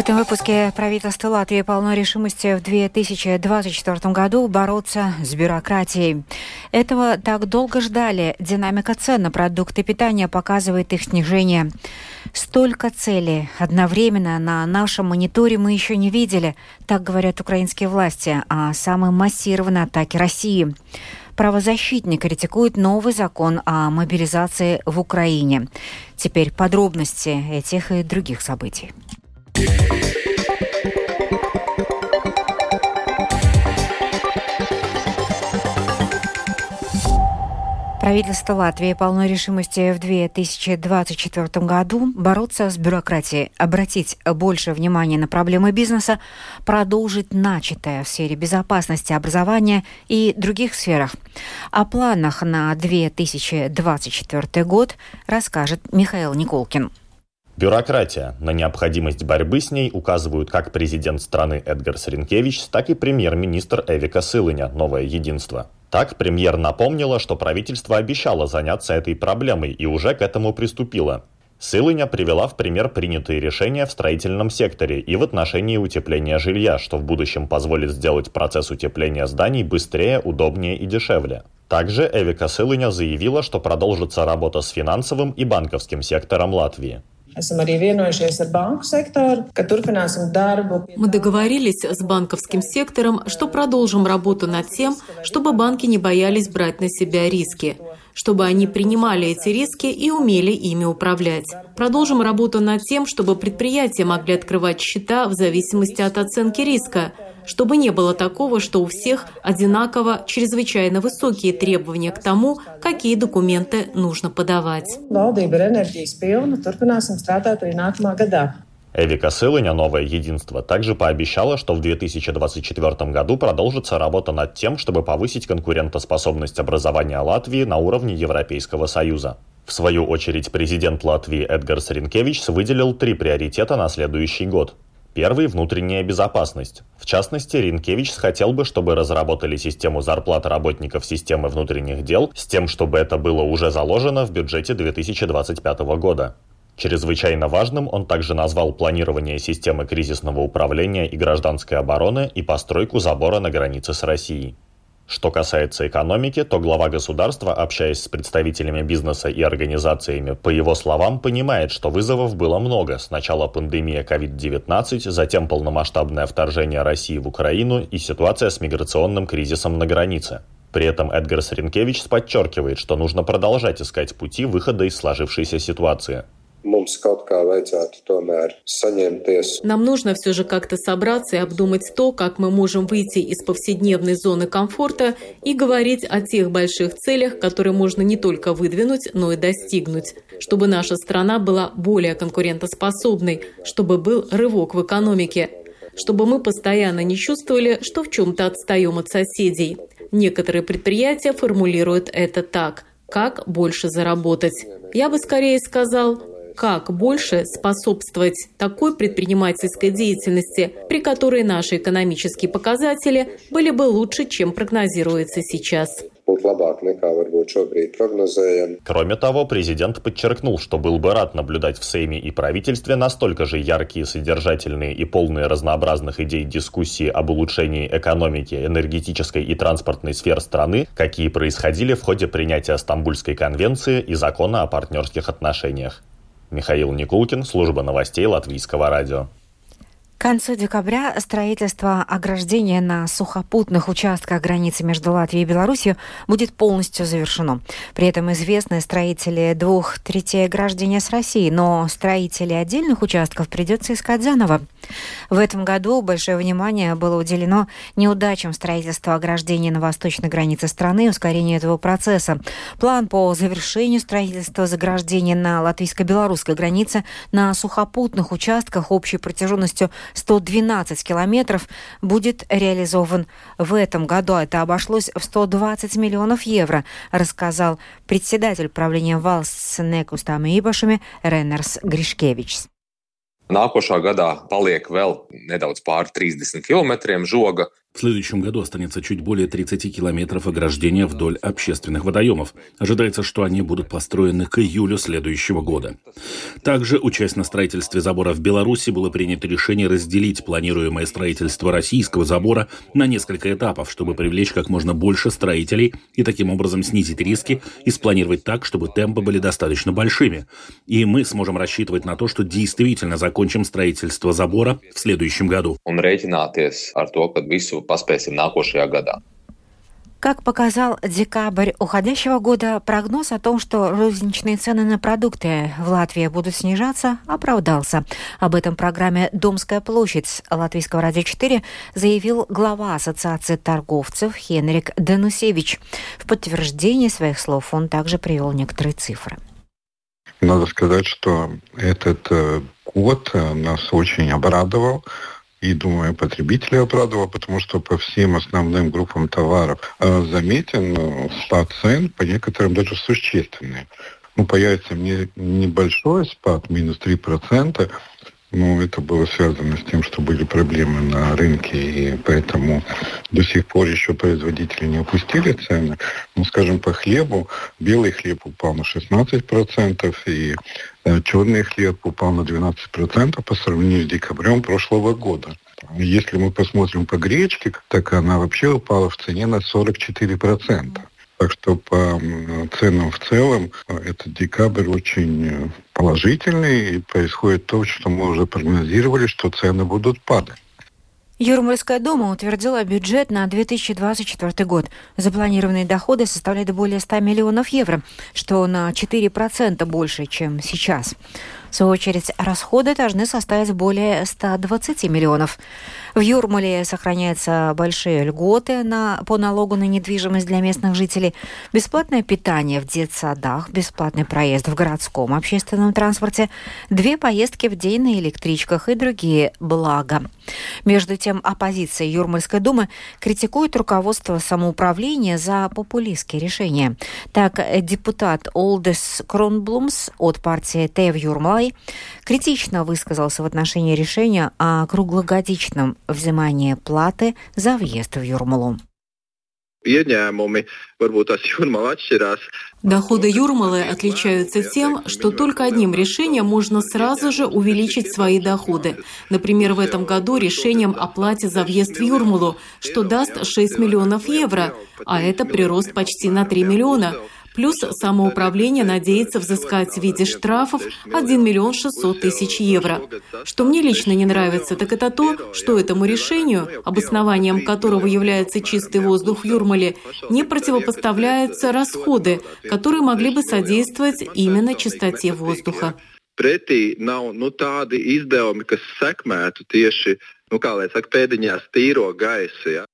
этом выпуске правительство Латвии полно решимости в 2024 году бороться с бюрократией. Этого так долго ждали. Динамика цен на продукты питания показывает их снижение. Столько целей одновременно на нашем мониторе мы еще не видели, так говорят украинские власти, о самой массированной атаке России. Правозащитник критикует новый закон о мобилизации в Украине. Теперь подробности этих и других событий. Правительство Латвии полно решимости в 2024 году бороться с бюрократией, обратить больше внимания на проблемы бизнеса, продолжить начатое в сфере безопасности, образования и других сферах. О планах на 2024 год расскажет Михаил Николкин. Бюрократия. На необходимость борьбы с ней указывают как президент страны Эдгар Саренкевич, так и премьер-министр Эвика Сылыня «Новое единство». Так, премьер напомнила, что правительство обещало заняться этой проблемой и уже к этому приступило. Сылыня привела в пример принятые решения в строительном секторе и в отношении утепления жилья, что в будущем позволит сделать процесс утепления зданий быстрее, удобнее и дешевле. Также Эвика Сылыня заявила, что продолжится работа с финансовым и банковским сектором Латвии. Мы договорились с банковским сектором, что продолжим работу над тем, чтобы банки не боялись брать на себя риски чтобы они принимали эти риски и умели ими управлять. Продолжим работу над тем, чтобы предприятия могли открывать счета в зависимости от оценки риска, чтобы не было такого, что у всех одинаково чрезвычайно высокие требования к тому, какие документы нужно подавать. Эвика Сылыня, новое единство, также пообещала, что в 2024 году продолжится работа над тем, чтобы повысить конкурентоспособность образования Латвии на уровне Европейского Союза. В свою очередь, президент Латвии Эдгар Саренкевич выделил три приоритета на следующий год. Первый – внутренняя безопасность. В частности, Ринкевич хотел бы, чтобы разработали систему зарплат работников системы внутренних дел с тем, чтобы это было уже заложено в бюджете 2025 года. Чрезвычайно важным он также назвал планирование системы кризисного управления и гражданской обороны и постройку забора на границе с Россией. Что касается экономики, то глава государства, общаясь с представителями бизнеса и организациями, по его словам, понимает, что вызовов было много. Сначала пандемия COVID-19, затем полномасштабное вторжение России в Украину и ситуация с миграционным кризисом на границе. При этом Эдгар Саренкевич подчеркивает, что нужно продолжать искать пути выхода из сложившейся ситуации. Нам нужно все же как-то собраться и обдумать то, как мы можем выйти из повседневной зоны комфорта и говорить о тех больших целях, которые можно не только выдвинуть, но и достигнуть, чтобы наша страна была более конкурентоспособной, чтобы был рывок в экономике, чтобы мы постоянно не чувствовали, что в чем-то отстаем от соседей. Некоторые предприятия формулируют это так – как больше заработать. Я бы скорее сказал, как больше способствовать такой предпринимательской деятельности, при которой наши экономические показатели были бы лучше, чем прогнозируется сейчас. Кроме того, президент подчеркнул, что был бы рад наблюдать в Сейме и правительстве настолько же яркие, содержательные и полные разнообразных идей дискуссии об улучшении экономики, энергетической и транспортной сфер страны, какие происходили в ходе принятия Стамбульской конвенции и закона о партнерских отношениях. Михаил Никулкин, служба новостей Латвийского радио. К концу декабря строительство ограждения на сухопутных участках границы между Латвией и Беларусью будет полностью завершено. При этом известны строители двух третей ограждения с Россией, но строители отдельных участков придется искать заново. В этом году большое внимание было уделено неудачам строительства ограждения на восточной границе страны и ускорению этого процесса. План по завершению строительства заграждения на латвийско-белорусской границе на сухопутных участках общей протяженностью 112 километров будет реализован в этом году. Это обошлось в 120 миллионов евро, рассказал председатель правления valsts nekustām īpašumi Ренерс Гришкевичs. Nākošā gadā paliek vēl nedaudz pāri 30 km žoga, В следующем году останется чуть более 30 километров ограждения вдоль общественных водоемов. Ожидается, что они будут построены к июлю следующего года. Также, участь на строительстве забора в Беларуси, было принято решение разделить планируемое строительство российского забора на несколько этапов, чтобы привлечь как можно больше строителей и таким образом снизить риски и спланировать так, чтобы темпы были достаточно большими. И мы сможем рассчитывать на то, что действительно закончим строительство забора в следующем году. Paspēsim nākošajā gadā. Как показал декабрь уходящего года, прогноз о том, что розничные цены на продукты в Латвии будут снижаться, оправдался. Об этом программе «Домская площадь» Латвийского радио 4 заявил глава Ассоциации торговцев Хенрик Данусевич. В подтверждение своих слов он также привел некоторые цифры. Надо сказать, что этот э, год э, нас очень обрадовал и, думаю, потребители обрадовал, потому что по всем основным группам товаров э, заметен э, спад цен, по некоторым даже существенный. Ну, появится не, небольшой спад, минус 3%, но это было связано с тем, что были проблемы на рынке, и поэтому до сих пор еще производители не опустили цены. Ну, скажем, по хлебу, белый хлеб упал на 16%, и черный хлеб упал на 12% по сравнению с декабрем прошлого года. Если мы посмотрим по гречке, так она вообще упала в цене на 44%. Так что по ценам в целом э, этот декабрь очень э, положительный, и происходит то, что мы уже прогнозировали, что цены будут падать. Юрмальская дума утвердила бюджет на 2024 год. Запланированные доходы составляют более 100 миллионов евро, что на 4% больше, чем сейчас. В свою очередь, расходы должны составить более 120 миллионов. В Юрмале сохраняются большие льготы на, по налогу на недвижимость для местных жителей, бесплатное питание в детсадах, бесплатный проезд в городском общественном транспорте, две поездки в день на электричках и другие блага. Между тем, оппозиция Юрмальской думы критикует руководство самоуправления за популистские решения. Так, депутат Олдес Кронблумс от партии ТЭВ Юрмалай критично высказался в отношении решения о круглогодичном взимании платы за въезд в Юрмалу. Доходы Юрмалы отличаются тем, что только одним решением можно сразу же увеличить свои доходы. Например, в этом году решением о плате за въезд в Юрмалу, что даст 6 миллионов евро, а это прирост почти на 3 миллиона. Плюс самоуправление надеется взыскать в виде штрафов 1 миллион 600 тысяч евро. Что мне лично не нравится, так это то, что этому решению, обоснованием которого является чистый воздух в Юрмале, не противопоставляются расходы, которые могли бы содействовать именно чистоте воздуха. Pretī nav nu, tādi izdevumi, kas sekmētu tieši, nu, saka, pēdiņās tīro gaisu. Ja?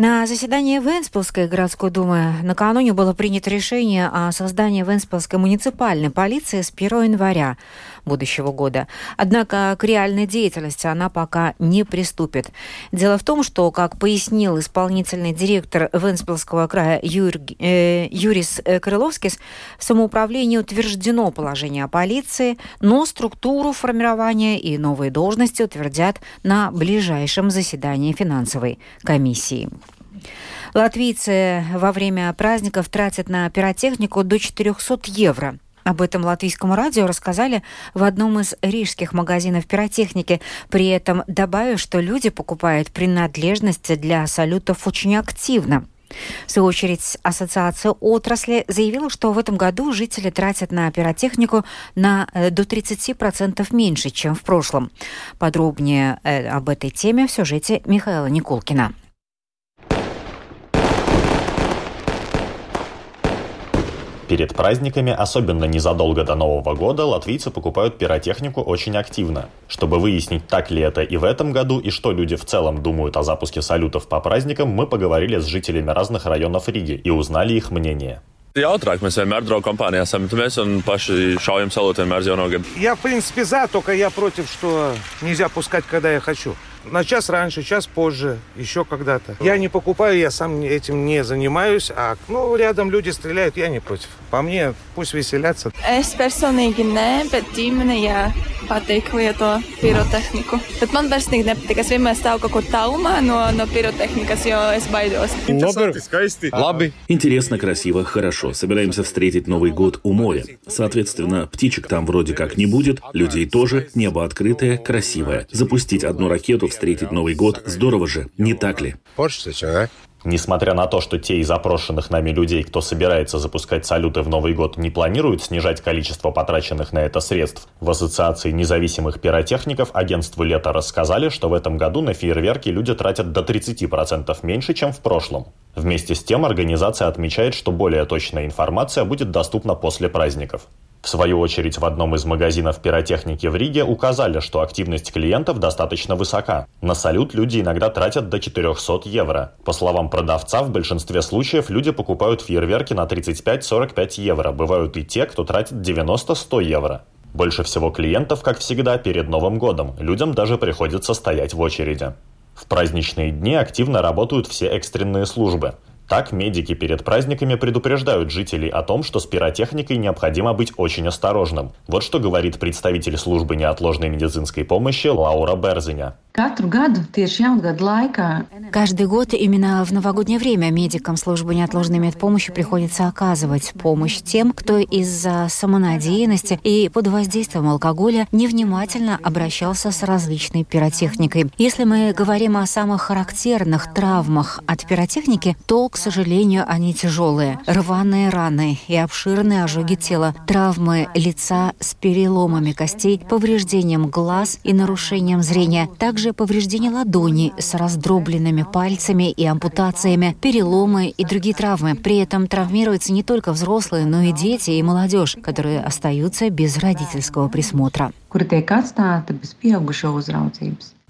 На заседании Венспилской городской думы накануне было принято решение о создании Венспилской муниципальной полиции с 1 января будущего года. Однако к реальной деятельности она пока не приступит. Дело в том, что, как пояснил исполнительный директор Венспилского края Юр, э, Юрис Крыловскис, в самоуправлении утверждено положение о полиции, но структуру формирования и новые должности утвердят на ближайшем заседании финансовой комиссии. Латвийцы во время праздников тратят на пиротехнику до 400 евро. Об этом латвийскому радио рассказали в одном из рижских магазинов пиротехники, при этом добавив, что люди покупают принадлежности для салютов очень активно. В свою очередь, Ассоциация отрасли заявила, что в этом году жители тратят на пиротехнику на э, до 30% меньше, чем в прошлом. Подробнее э, об этой теме в сюжете Михаила Никулкина. Перед праздниками, особенно незадолго до Нового года, латвийцы покупают пиротехнику очень активно. Чтобы выяснить, так ли это и в этом году, и что люди в целом думают о запуске салютов по праздникам, мы поговорили с жителями разных районов Риги и узнали их мнение. Я, в принципе, за, только я против, что нельзя пускать, когда я хочу. На час раньше, час позже, еще когда-то. Я не покупаю, я сам этим не занимаюсь, а ну, рядом люди стреляют, я не против. По мне, пусть веселятся. Es personīgi nē, bet ģimene, jā, patīk lieto pirotehniku. Bet man personīgi nepatīk. Es vienmēr stāvu kaut kur tālumā no, no pirotehnikas, jo es baidos. Labi. Интересно, красиво, хорошо. Собираемся встретить Новый год у моря. Соответственно, птичек там вроде как не будет, людей тоже, небо открытое, красивое. Запустить одну ракету, встретить Новый год, здорово же, не так ли? Несмотря на то, что те из опрошенных нами людей, кто собирается запускать салюты в Новый год, не планируют снижать количество потраченных на это средств, в Ассоциации независимых пиротехников агентству «Лето» рассказали, что в этом году на фейерверки люди тратят до 30% меньше, чем в прошлом. Вместе с тем организация отмечает, что более точная информация будет доступна после праздников. В свою очередь, в одном из магазинов пиротехники в Риге указали, что активность клиентов достаточно высока. На салют люди иногда тратят до 400 евро. По словам продавца, в большинстве случаев люди покупают фейерверки на 35-45 евро. Бывают и те, кто тратит 90-100 евро. Больше всего клиентов, как всегда, перед Новым годом. Людям даже приходится стоять в очереди. В праздничные дни активно работают все экстренные службы. Так, медики перед праздниками предупреждают жителей о том, что с пиротехникой необходимо быть очень осторожным. Вот что говорит представитель службы неотложной медицинской помощи Лаура Берзиня. Каждый год именно в новогоднее время медикам службы неотложной медпомощи приходится оказывать помощь тем, кто из-за самонадеянности и под воздействием алкоголя невнимательно обращался с различной пиротехникой. Если мы говорим о самых характерных травмах от пиротехники, то, к сожалению, они тяжелые. Рваные раны и обширные ожоги тела, травмы лица с переломами костей, повреждением глаз и нарушением зрения. Также повреждения ладони с раздробленными пальцами и ампутациями, переломы и другие травмы. При этом травмируются не только взрослые, но и дети и молодежь, которые остаются без родительского присмотра.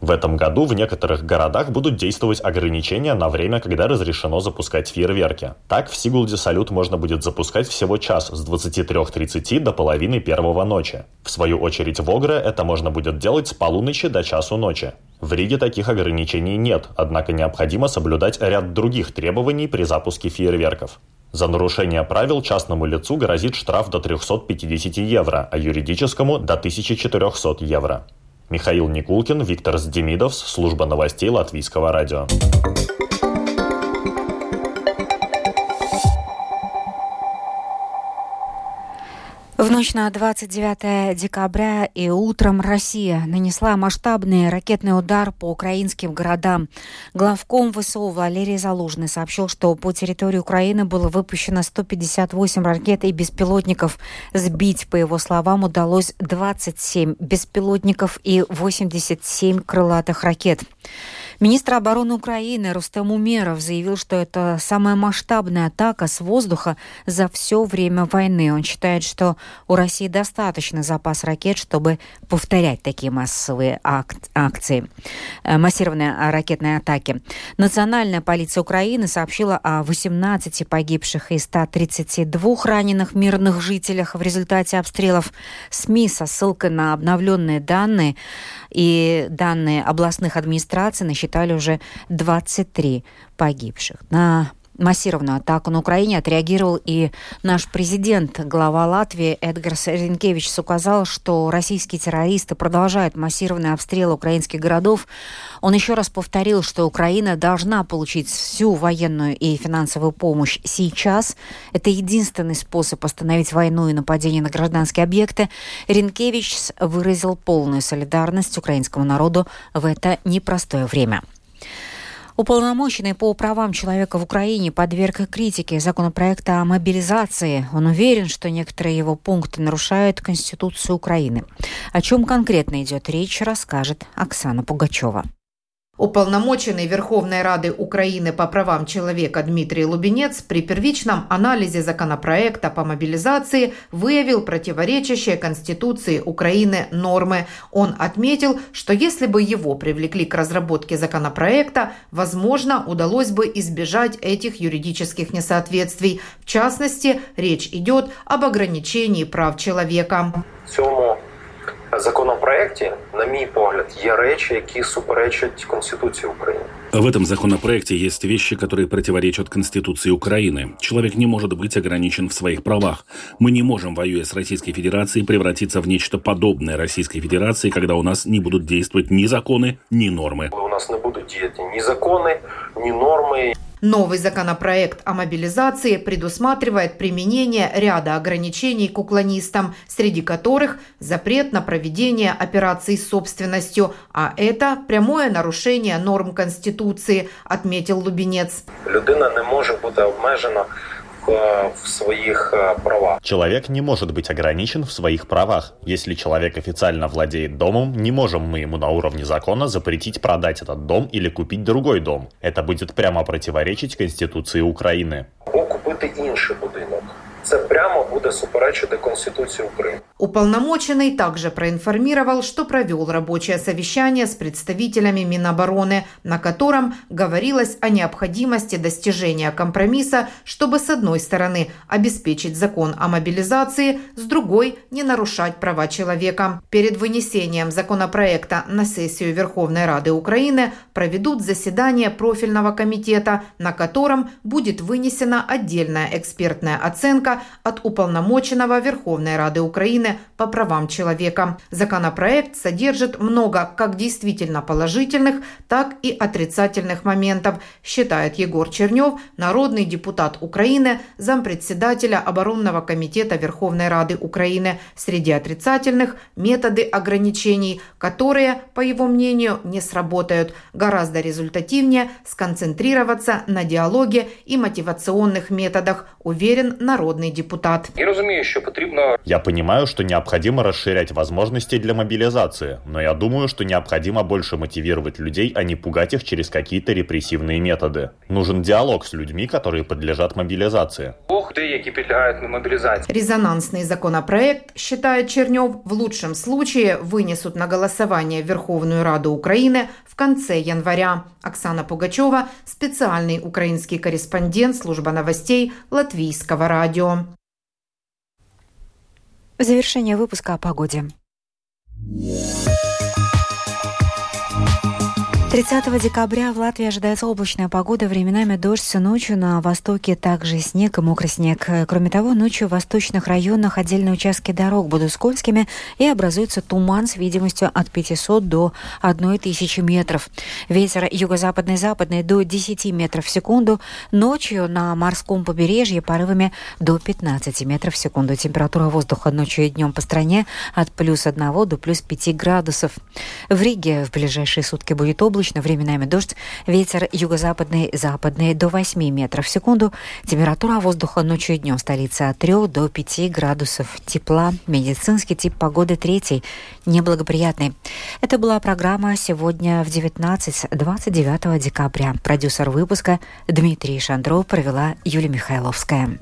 В этом году в некоторых городах будут действовать ограничения на время, когда разрешено запускать фейерверки. Так, в Сигулде салют можно будет запускать всего час с 23.30 до половины первого ночи. В свою очередь в Огре это можно будет делать с полуночи до часу ночи. В Риге таких ограничений нет, однако необходимо соблюдать ряд других требований при запуске фейерверков. За нарушение правил частному лицу грозит штраф до 350 евро, а юридическому – до 1400 евро. Михаил Никулкин, Виктор Сдемидовс, служба новостей Латвийского радио. В ночь на 29 декабря и утром Россия нанесла масштабный ракетный удар по украинским городам. Главком ВСУ Валерий Залужный сообщил, что по территории Украины было выпущено 158 ракет и беспилотников. Сбить, по его словам, удалось 27 беспилотников и 87 крылатых ракет. Министр обороны Украины Рустем Умеров заявил, что это самая масштабная атака с воздуха за все время войны. Он считает, что у России достаточно запас ракет, чтобы повторять такие массовые ак- акции, э, массированные ракетные атаки. Национальная полиция Украины сообщила о 18 погибших и 132 раненых мирных жителях в результате обстрелов. СМИ со ссылкой на обновленные данные и данные областных администраций насчитали уже 23 погибших. На массированную атаку на Украине отреагировал и наш президент, глава Латвии Эдгарс Ренкевич указал, что российские террористы продолжают массированные обстрелы украинских городов. Он еще раз повторил, что Украина должна получить всю военную и финансовую помощь сейчас. Это единственный способ остановить войну и нападение на гражданские объекты. Ренкевич выразил полную солидарность украинскому народу в это непростое время. Уполномоченный по правам человека в Украине подверг критике законопроекта о мобилизации. Он уверен, что некоторые его пункты нарушают Конституцию Украины. О чем конкретно идет речь, расскажет Оксана Пугачева. Уполномоченный Верховной Рады Украины по правам человека Дмитрий Лубенец при первичном анализе законопроекта по мобилизации выявил противоречащие Конституции Украины нормы. Он отметил, что если бы его привлекли к разработке законопроекта, возможно, удалось бы избежать этих юридических несоответствий. В частности, речь идет об ограничении прав человека законопроекті, на мій погляд, є речі, які суперечать Конституції України. В этом законопроекте есть вещи, которые противоречат Конституции Украины. Человек не может быть ограничен в своих правах. Мы не можем, воюя с Российской Федерацией, превратиться в нечто подобное Российской Федерации, когда у нас не будут действовать ни законы, ни нормы. Нас не будут действовать ни законы, ни нормы. Новый законопроект о мобилизации предусматривает применение ряда ограничений к уклонистам, среди которых запрет на проведение операций с собственностью, а это прямое нарушение норм Конституции, отметил Лубенец. Людина не может быть обмежена в своих э, правах. Человек не может быть ограничен в своих правах. Если человек официально владеет домом, не можем мы ему на уровне закона запретить продать этот дом или купить другой дом. Это будет прямо противоречить Конституции Украины. Купити інший будинок Це прямо буде суперечити Конституції України. Уполномоченный также проинформировал, что провел рабочее совещание с представителями Минобороны, на котором говорилось о необходимости достижения компромисса, чтобы с одной стороны обеспечить закон о мобилизации, с другой – не нарушать права человека. Перед вынесением законопроекта на сессию Верховной Рады Украины проведут заседание профильного комитета, на котором будет вынесена отдельная экспертная оценка от уполномоченного Верховной Рады Украины по правам человека. Законопроект содержит много как действительно положительных, так и отрицательных моментов, считает Егор Чернев, народный депутат Украины, зампредседателя оборонного комитета Верховной Рады Украины. Среди отрицательных – методы ограничений, которые, по его мнению, не сработают. Гораздо результативнее сконцентрироваться на диалоге и мотивационных методах, уверен народный депутат. Я разумею, что потребно... Я понимаю, что необходимо расширять возможности для мобилизации, но я думаю, что необходимо больше мотивировать людей, а не пугать их через какие-то репрессивные методы. Нужен диалог с людьми, которые подлежат мобилизации. Резонансный законопроект, считает Чернев, в лучшем случае вынесут на голосование Верховную Раду Украины в конце января. Оксана Пугачева, специальный украинский корреспондент служба новостей Латвийского радио. Завершение выпуска о погоде. 30 декабря в Латвии ожидается облачная погода, временами дождь, ночью на востоке также снег и мокрый снег. Кроме того, ночью в восточных районах отдельные участки дорог будут скользкими и образуется туман с видимостью от 500 до 1000 метров. Ветер юго-западный западный до 10 метров в секунду. Ночью на морском побережье порывами до 15 метров в секунду. Температура воздуха ночью и днем по стране от плюс 1 до плюс 5 градусов. В Риге в ближайшие сутки будет облачно облачно, временами дождь, ветер юго-западный, западный до 8 метров в секунду. Температура воздуха ночью и днем столицы от 3 до 5 градусов тепла. Медицинский тип погоды третий, неблагоприятный. Это была программа сегодня в 19-29 декабря. Продюсер выпуска Дмитрий Шандров провела Юлия Михайловская.